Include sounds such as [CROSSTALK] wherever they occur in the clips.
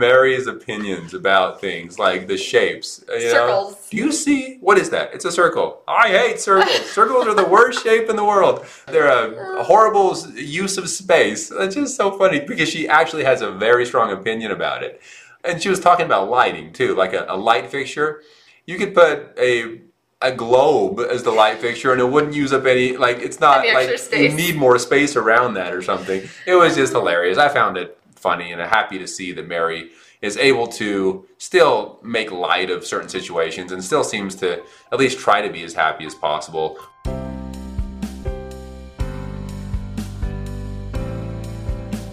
Meri's opinions about things like the shapes. You know? Circles. Do you see? What is that? It's a circle. I hate circles. [LAUGHS] circles are the worst shape in the world. They're a, horrible use of space. It's just so funny because she actually has a very strong opinion about it. And she was talking about lighting too, like a, a light fixture. You could put a a globe as the light fixture and it wouldn't use up any like it's not like you need more space around that or something. It was just hilarious. I found it funny and I'm happy to see that Meri is able to still make light of certain situations and still seems to at least try to be as happy as possible.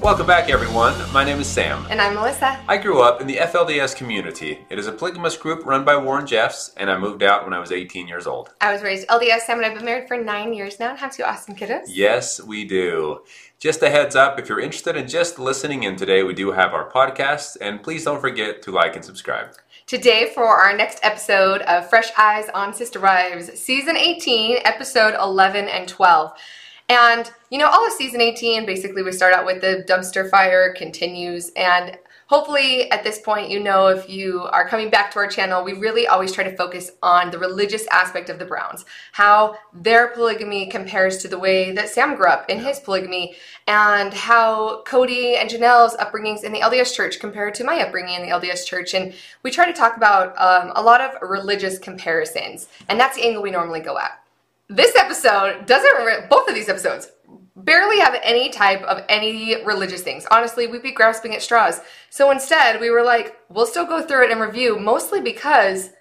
Welcome back, everyone. My name is Sam. And I'm Melissa. I grew up in the FLDS community. It is a polygamous group run by Warren Jeffs, and I moved out when I was 18 years old. I was raised LDS Sam and I've been married for nine years now and have two awesome kiddos. Yes, we do. Just a heads up if you're interested in just listening in today, we do have our podcast, and please don't forget to like and subscribe. Today, for our next episode of Fresh Eyes on Sister Wives, season 18, episode 11 and 12. And, you know, all of season 18, basically, we start out with the dumpster fire, continues, and hopefully at this point, you know, if you are coming back to our channel, we really always try to focus on the religious aspect of the Browns, how their polygamy compares to the way that Sam grew up in his polygamy, and how Kody and Janelle's upbringings in the LDS church compared to my upbringing in the LDS church. And we try to talk about um, a lot of religious comparisons, and that's the angle we normally go at. This episode doesn't, both of these episodes barely have any type of any religious things. Honestly, we'd be grasping at straws. So instead, we were like, we'll still go through it and review, mostly because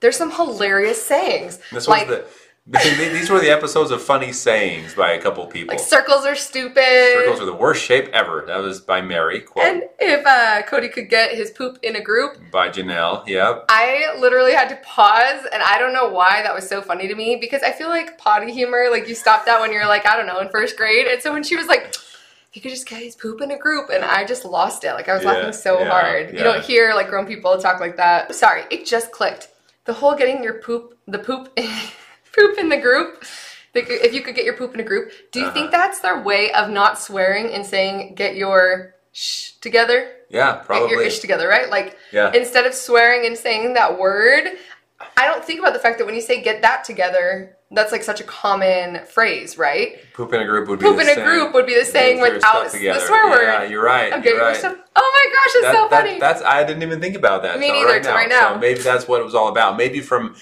there's some hilarious sayings. This like, was the these were the episodes of funny sayings by a couple people. like circles are stupid. Circles are the worst shape ever. That was by Meri, quote and if uh, Kody could get his poop in a group, by Janelle. Yep. I literally had to pause, and I don't know why that was so funny to me because I feel like potty humor, like you stop that when you're like, I don't know, in first grade. And so when she was like, you could just get his poop in a group, and I just lost it. Like I was Yeah, laughing so yeah, hard. You don't hear like grown people talk like that. Sorry, it just clicked. The whole getting your poop, the poop, [LAUGHS] poop in the group. If you could get your poop in a group, do you think Uh-huh. that's their way of not swearing and saying "get your sh" together"? Yeah, probably. Get your ish together, right? Like Yeah. instead of swearing and saying that word, I don't think about the fact that when you say get that together, that's like such a common phrase, right? Poop in a group would be Poop in a same. group would be the saying without the swear word. Yeah, you're right. Okay, you're right. oh my gosh, it's That- so that- funny. That's I didn't even think about that. Me neither, right now. right now. So maybe that's what it was all about. Maybe from.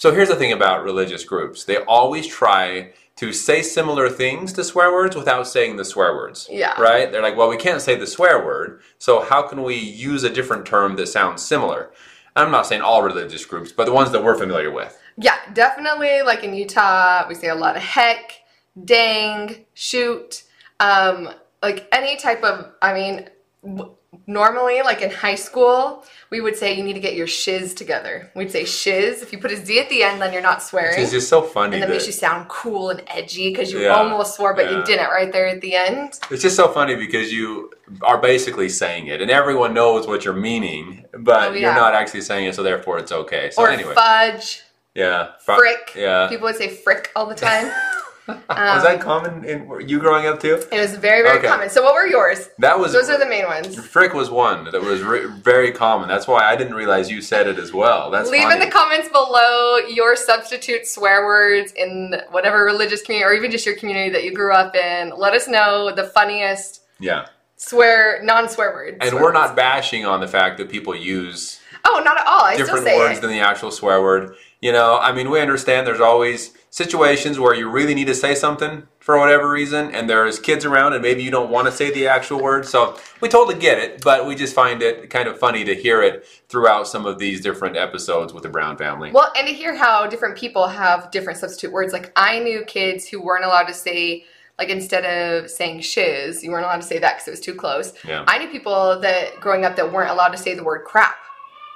So here's the thing about religious groups: they always try to say similar things to swear words without saying the swear words. Yeah. Right? They're like, well, we can't say the swear word, so how can we use a different term that sounds similar? I'm not saying all religious groups, but the ones that we're familiar with. yeah, definitely. Like in Utah, we say a lot of heck, dang, shoot, um, like any type of. I mean, normally, like in high school, we would say you need to get your shiz together. We'd say shiz. If you put a z at the end, then you're not swearing. It's just so funny. and that that- makes you sound cool and edgy because you Yeah, almost swore, but yeah. you didn't right there at the end. It's just so funny because you are basically saying it, and everyone knows what you're meaning, but Oh, yeah. you're not actually saying it, so therefore it's okay. So or anyway, fudge, yeah, frick. Yeah, People would say frick all the time. [LAUGHS] [LAUGHS] was Um, that common in you growing up too? It was very, very Okay. common. So, what were yours? That was Those are the main ones. frick was one that was re- very common. That's why I didn't realize you said it as well. That's Leave funny. in the comments below your substitute swear words in whatever religious community or even just your community that you grew up in. Let us know the funniest yeah, swear, non swear words. and swear we're words. not bashing on the fact that people use Oh, not at all. I still different words it. than the actual swear word. You know, I mean, we understand there's always situations where you really need to say something for whatever reason, and there's kids around, and maybe you don't want to say the actual word. So we totally get it, but we just find it kind of funny to hear it throughout some of these different episodes with the Brown family. Well, and to hear how different people have different substitute words. Like I knew kids who weren't allowed to say, like instead of saying shiz, you weren't allowed to say that because it was too close. Yeah. I knew people that growing up that weren't allowed to say the word crap.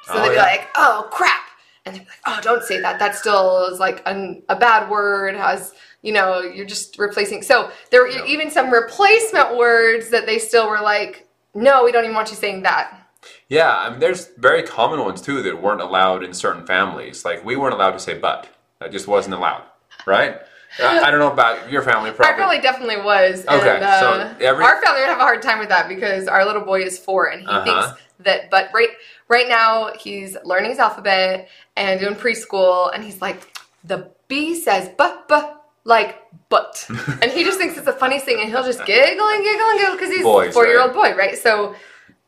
So Oh, they'd be yeah. like, "Oh crap," and they're like, "Oh, don't say that. That still is like an, a bad word. Has you know, you're just replacing." So there were Yeah. even some replacement words that they still were like, "No, we don't even want you saying that." Yeah, I mean, there's very common ones too that weren't allowed in certain families. Like we weren't allowed to say "but." That just wasn't allowed, right? [LAUGHS] I don't know about your family, probably. Definitely was. Okay, and, uh, so every- our family would have a hard time with that because our little boy is four and he Uh-huh. thinks that but right right now he's learning his alphabet and doing preschool and he's like the B says but but like but [LAUGHS] and he just thinks it's the funniest thing and he'll just giggle and giggle and giggle because he's Boys, a four year old boy, right? So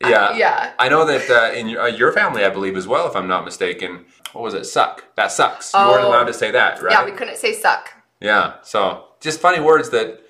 Yeah. yeah. I know that uh, in your, uh, your family, I believe as well, if I'm not mistaken. What was it? Suck. That sucks. You weren't Oh. allowed to say that, right? Yeah, we couldn't say suck. Yeah, so just funny words that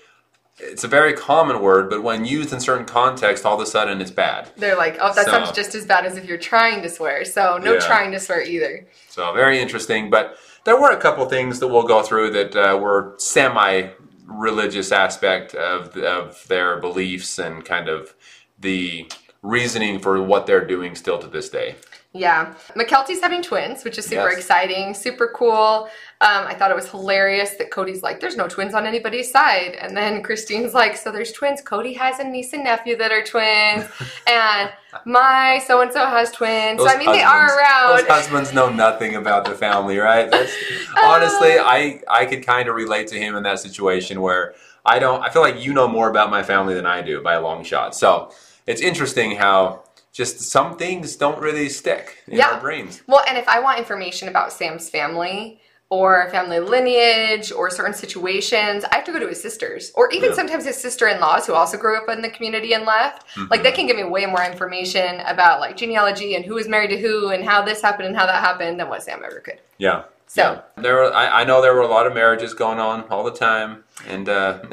it's a very common word, but when used in certain contexts, all of a sudden it's bad. They're like, oh, that So- sounds just as bad as if you're trying to swear. So no Yeah. trying to swear either. So very interesting. But there were a couple things that we'll go through that uh, were semi religious aspect of, of their beliefs and kind of the reasoning for what they're doing still to this day. Yeah. Mykelti's having twins, which is super Yes. exciting, super cool. Um, I thought it was hilarious that Kody's like, there's no twins on anybody's side. And then Christine's like, so there's twins. Kody has a niece and nephew that are twins. [LAUGHS] and my so and so has twins. so, I mean, they are around. Those husbands know nothing about the family, right? That's, [LAUGHS] honestly, I I could kind of relate to him in that situation where I don't. I feel like you know more about my family than I do by a long shot. So it's interesting how just some things don't really stick in Yeah. our brains. Well, and if I want information about Sam's family or family lineage or certain situations, I have to go to his sisters or even Yeah. sometimes his sister-in-laws who also grew up in the community and left. Like Mm-hmm. they can give me way more information about like genealogy and who was married to who and how this happened and how that happened than what Sam ever could. Yeah. So- yeah. there were. I, I know there were a lot of marriages going on all the time, and uh, [LAUGHS] [LAUGHS]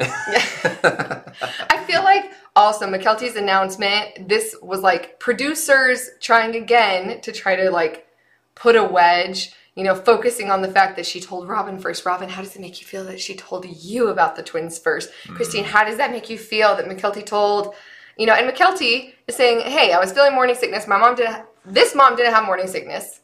I feel like also Mykelti's announcement, this was like producers trying again to try to like put a wedge, you know, focusing on the fact that she told Robyn first. Robyn, how does it make you feel that she told you about the twins 1st mm-hmm. Christine, how does that make you feel that Mykelti told, you know, and Mykelti is saying, hey, I was feeling morning sickness. My mom didn't, this mom didn't have morning sickness.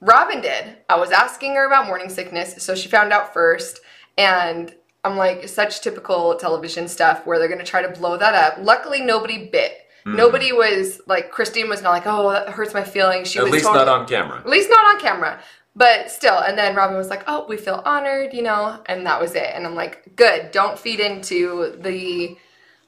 Robyn did. I was asking her about morning sickness, so she found out first. And I'm like, such typical television stuff where they're going to try to blow that up. Luckily, nobody bit. Mm-hmm. Nobody was like, Christine was not like, oh, that hurts my feelings. She at was least not on camera. At least not on camera. But still, and then Robyn was like, oh, we feel honored, you know, and that was it. And I'm like, good, don't feed into the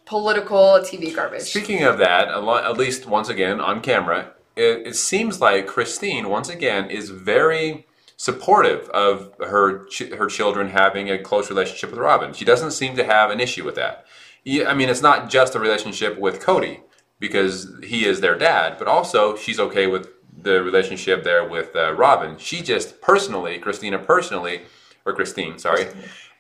political TV garbage. Speaking of that, at least once again on camera, it, it seems like Christine once again is very supportive of her ch- her children having a close relationship with Robyn. She doesn't seem to have an issue with that. Yeah, I mean, it's not just a relationship with Kody because he is their dad, but also she's okay with the relationship there with uh, Robyn. She just personally, Christina personally, or Christine, sorry,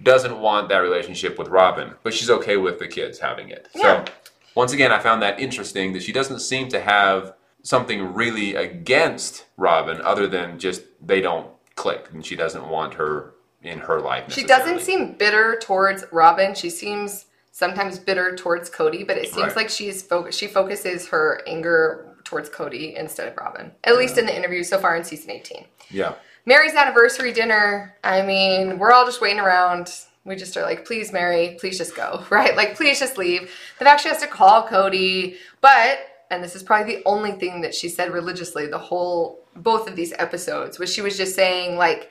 doesn't want that relationship with Robyn, but she's okay with the kids having it. Yeah. So once again, I found that interesting that she doesn't seem to have something really against Robyn other than just they don't click and she doesn't want her in her life. She doesn't seem bitter towards Robyn. She seems sometimes bitter towards Kody, but it seems Right. like she's fo- she focuses her anger towards Kody instead of Robyn. At least in the interview so far in season 18. Yeah. Meri's anniversary dinner. I mean, we're all just waiting around. We just are like, please, Meri, please just go, [LAUGHS] right? Like, please just leave. The fact she has to call Kody, but, and this is probably the only thing that she said religiously the whole, both of these episodes, where she was just saying, like,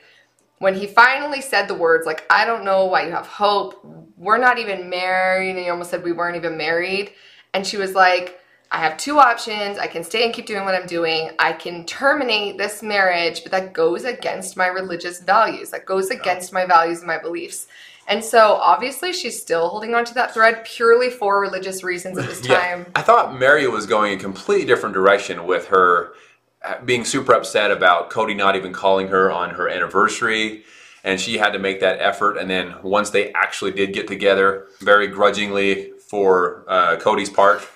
when he finally said the words, like, I don't know why you have hope. We're not even married. And he almost said we weren't even married. And she was like, I have two options. I can stay and keep doing what I'm doing. I can terminate this marriage, but that goes against my religious values. That goes against my values and my beliefs. And so obviously she's still holding on to that thread purely for religious reasons at this [LAUGHS] time. I thought Meri was going a completely different direction with her being super upset about Kody not even calling her on her anniversary. And she had to make that effort. And then once they actually did get together, very grudgingly for uh, Kody's part,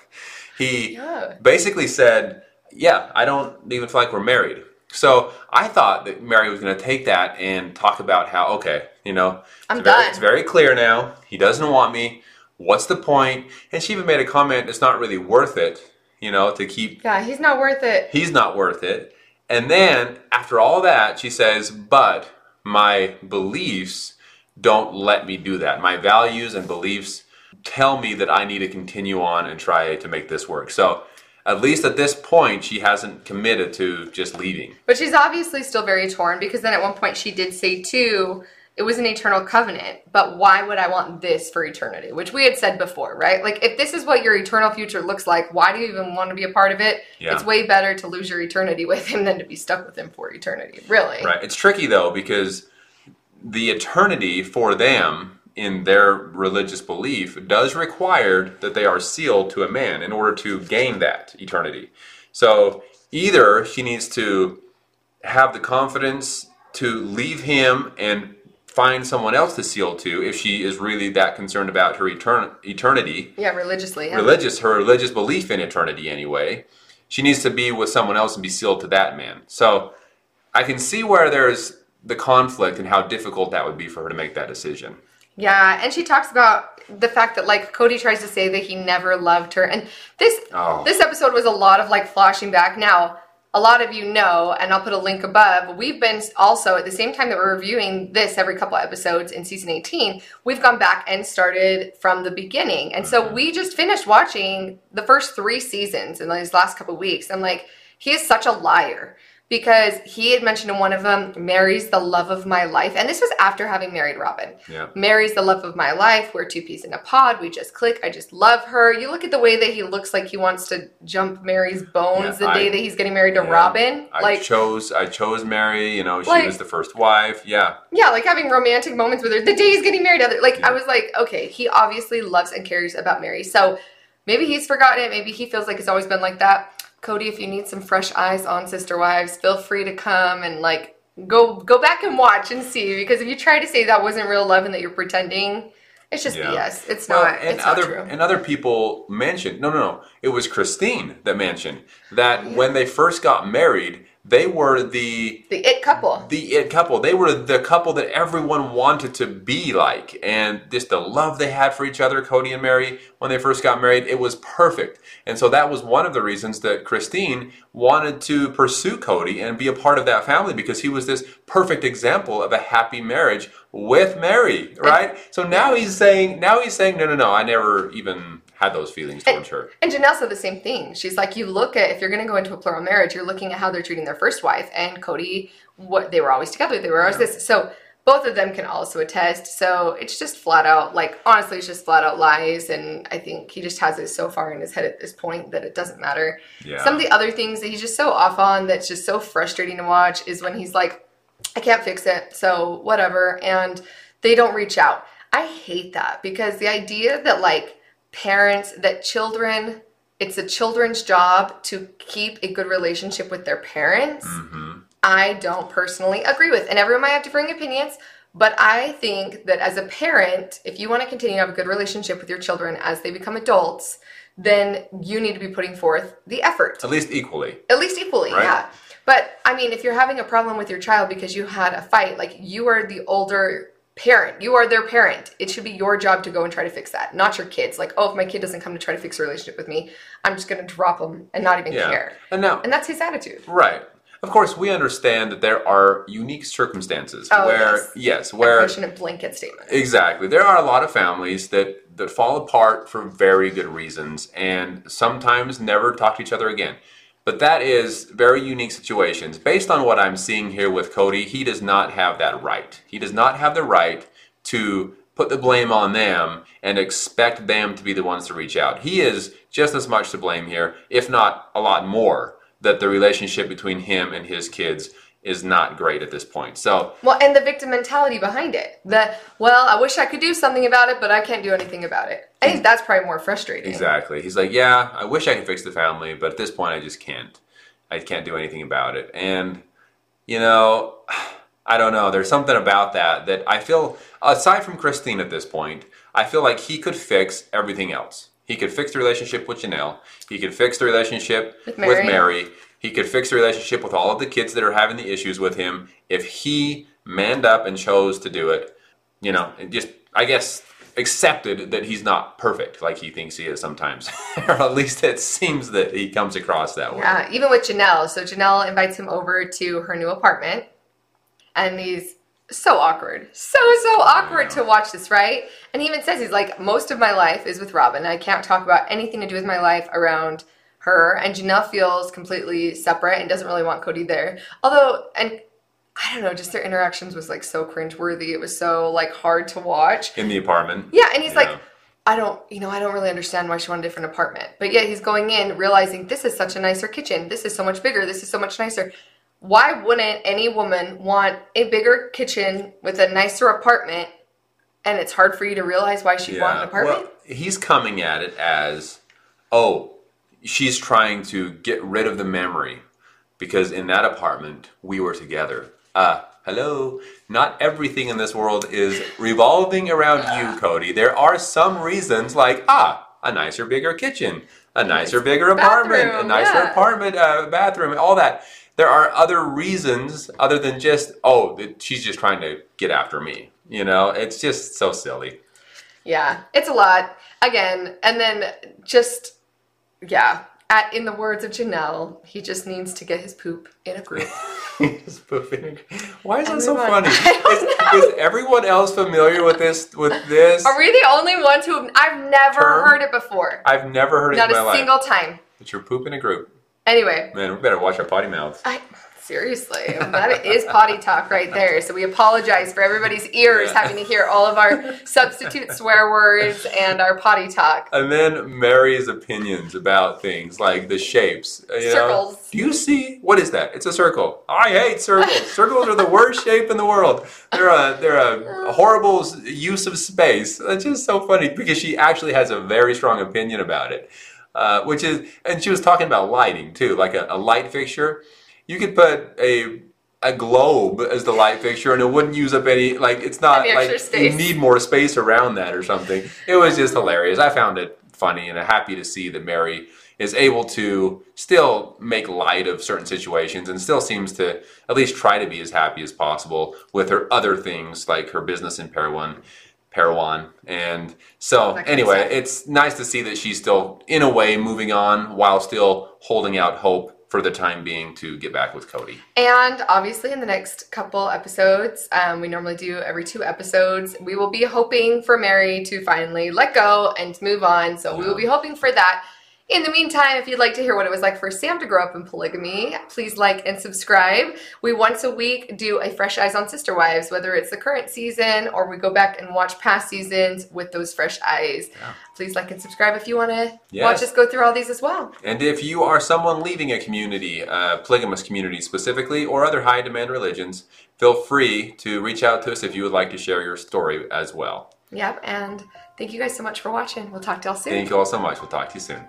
he Yeah. basically said, Yeah, I don't even feel like we're married. So I thought that Meri was going to take that and talk about how, okay, you know, I'm it's very, it's very clear now. He doesn't want me. What's the point? And she even made a comment, it's not really worth it, you know, to keep, Yeah, he's not worth it. he's not worth it. And then after all that, she says, but my beliefs don't let me do that. My values and beliefs tell me that I need to continue on and try to make this work. So at least at this point, she hasn't committed to just leaving. But she's obviously still very torn because then at one point she did say too it was an eternal covenant, but why would I want this for eternity? Which we had said before, right? Like, if this is what your eternal future looks like, why do you even want to be a part of it? Yeah. It's way better to lose your eternity with him than to be stuck with him for eternity, really. Right. It's tricky though because the eternity for them in their religious belief does require that they are sealed to a man in order to gain that eternity. So either she needs to have the confidence to leave him and find someone else to seal to if she is really that concerned about her etern- eternity Yeah, religiously. Yeah. religious her religious belief in eternity anyway she needs to be with someone else and be sealed to that man so i can see where there's the conflict and how difficult that would be for her to make that decision Yeah, and she talks about the fact that like Kody tries to say that he never loved her, and this Oh. this episode was a lot of like flashing back. Now, a lot of you know, and I'll put a link above. We've been also at the same time that we're reviewing this every couple episodes in season eighteen. We've gone back and started from the beginning, and so mm-hmm. we just finished watching the first three seasons in these last couple weeks. I'm like, he is such a liar because he had mentioned in one of them, Meri's the love of my life. And this was after having married Robyn. Yeah. Meri's the love of my life. We're two peas in a pod. We just click. I just love her. You look at the way that he looks like he wants to jump Meri's bones Yeah, the I- day that he's getting married to Yeah. Robyn. i like, chose i chose mary you know she Like- was the first wife yeah yeah, like having romantic moments with her the day he's getting married. Other like, Yeah. I was like, okay, he obviously loves and cares about Meri. So maybe he's forgotten it. Maybe he feels like it's always been like that. Kody, if you need some fresh eyes on Sister Wives, feel free to come and like go go back and watch and see. Because if you try to say that wasn't real love and that you're pretending, it's just Yeah. BS. It's Well, not. and it's not other true. and other people mentioned no no no it was christine that mentioned that when they first got married they were the the it couple. the it couple. They were the couple that everyone wanted to be like, and just the love they had for each other, Kody and Meri, when they first got married, it was perfect. And so that was one of the reasons that Christine wanted to pursue Kody and be a part of that family because he was this perfect example of a happy marriage with Meri, right? So now he's saying, now he's saying, no, no, no, I never even had those feelings towards her. And Janelle said the same thing. She's like, you look at if you're going to go into a plural marriage, you're looking at how they're treating their first wife. And Kody, what they were always together. They were always this. So both of them can also attest. So it's just flat out, like honestly, it's just flat out lies. And I think he just has it so far in his head at this point that it doesn't matter. Yeah. Some of the other things that he's just so off on that's just so frustrating to watch is when he's like, I can't fix it, so whatever. And they don't reach out. I hate that because the idea that like parents, that children, it's a children's job to keep a good relationship with their parents, Mhm. I don't personally agree with. And everyone might have differing opinions, but I think that as a parent, if you want to continue to have a good relationship with your children as they become adults, then you need to be putting forth the effort At least equally. at least equally Right. yeah but i mean if you're having a problem with your child because you had a fight like you are the older parent you are their parent it should be your job to go and try to fix that not your kids like oh if my kid doesn't come to try to fix a relationship with me i'm just going to drop them and not even Yeah. care And now, and that's his attitude Right. Of course, we understand that there are unique circumstances Oh, where, yes. yes, where in a blanket statement exactly there are a lot of families that that fall apart for very good reasons and sometimes never talk to each other again. But that is very unique situations. Based on what I'm seeing here with Kody, he does not have that right. He does not have the right to put the blame on them and expect them to be the ones to reach out. He is just as much to blame here, if not a lot more, that the relationship between him and his kids is not great at this point. So, well and the victim mentality behind it the well i wish i could do something about it but i can't do anything about it i think that's probably more frustrating Exactly. He's like, yeah, I wish I could fix the family, but at this point, I just can't. I can't do anything about it. And, you know, [SIGHS] I don't know. There's something about that that I feel, aside from Christine at this point, I feel like he could fix everything else. He could fix the relationship with Janelle. He could fix the relationship With with Meri. Meri. He could fix the relationship with all of the kids that are having the issues with him if he manned up and chose to do it. You know, just, I guess, accepted that he's not perfect like he thinks he is sometimes. [LAUGHS] or at least it seems that he comes across that way. Yeah, even with Janelle. So Janelle invites him over to her new apartment, and he's so awkward, so so awkward to watch this, right? And he even says he's like, most of my life is with Robyn. I can't talk about anything to do with my life around her. And Janelle feels completely separate and doesn't really want Kody there. Although, and I don't know, just their interactions was like so cringeworthy. It was so like hard to watch. In the apartment. Yeah, and he's Yeah. like, I don't, you know, I don't really understand why she wanted a different apartment. But yet he's going in realizing this is such a nicer kitchen. This is so much bigger. This is so much nicer. Why wouldn't any woman want a bigger kitchen with a nicer apartment? And it's hard for you to realize why she'd want an apartment. Well, he's coming at it as, oh, she's trying to get rid of the memory because in that apartment we were together. Uh, hello. Not everything in this world is revolving around you, Kody. There are some reasons like, ah, a nicer, bigger kitchen, a nicer, bigger apartment, a nicer yeah. apartment, uh, bathroom, all that. There are other reasons other than just, oh, she's just trying to get after me. You know, it's just so silly. Yeah, it's a lot. Again, and then just yeah. At, in the words of Janelle, he just needs to get his poop in a group. [LAUGHS] [LAUGHS] Just pooping. Why is that so funny? [LAUGHS] Is, is everyone else familiar with this? With this? Are we the only ones who have, I've never Term? heard it before? I've never heard it Not in my a life. single time. But you're pooping a group. Anyway, Man, we better watch our potty mouths. I seriously, that is potty talk right there. So we apologize for everybody's ears having to hear all of our substitute swear words and our potty talk. And then Meri's opinions about things like the shapes. You know? Circles. Do you see? What is that? It's a circle. I hate circles. [LAUGHS] circles are the worst shape in the world. They're a they're a [LAUGHS] horrible use of space. It's just so funny because she actually has a very strong opinion about it. Uh, which is, and she was talking about lighting too, like a, a light fixture. You could put a a globe as the light fixture, and it wouldn't use up any. Like it's not like extra you need more space around that or something. It was just hilarious. I found it funny, and I'm happy to see that Meri is able to still make light of certain situations and still seems to at least try to be as happy as possible with her other things like her business in Parowan. Parowan. And so, That kind of anyway, it's nice to see that she's still, in a way, moving on while still holding out hope for the time being to get back with Kody. And obviously, in the next couple episodes, um, we normally do every two episodes. We will be hoping for Meri to finally let go and move on. So we will be hoping for that. In the meantime, if you'd like to hear what it was like for Sam to grow up in polygamy, please like and subscribe. We once a week do a Fresh Eyes on Sister Wives, whether it's the current season or we go back and watch past seasons with those fresh eyes. Yeah. Please like and subscribe if you want to Yes. watch us go through all these as well. And if you are someone leaving a community, a polygamous community specifically, or other high demand religions, feel free to reach out to us if you would like to share your story as well. Yep, and thank you guys so much for watching. We'll talk to y'all soon. Thank you all so much. We'll talk to you soon.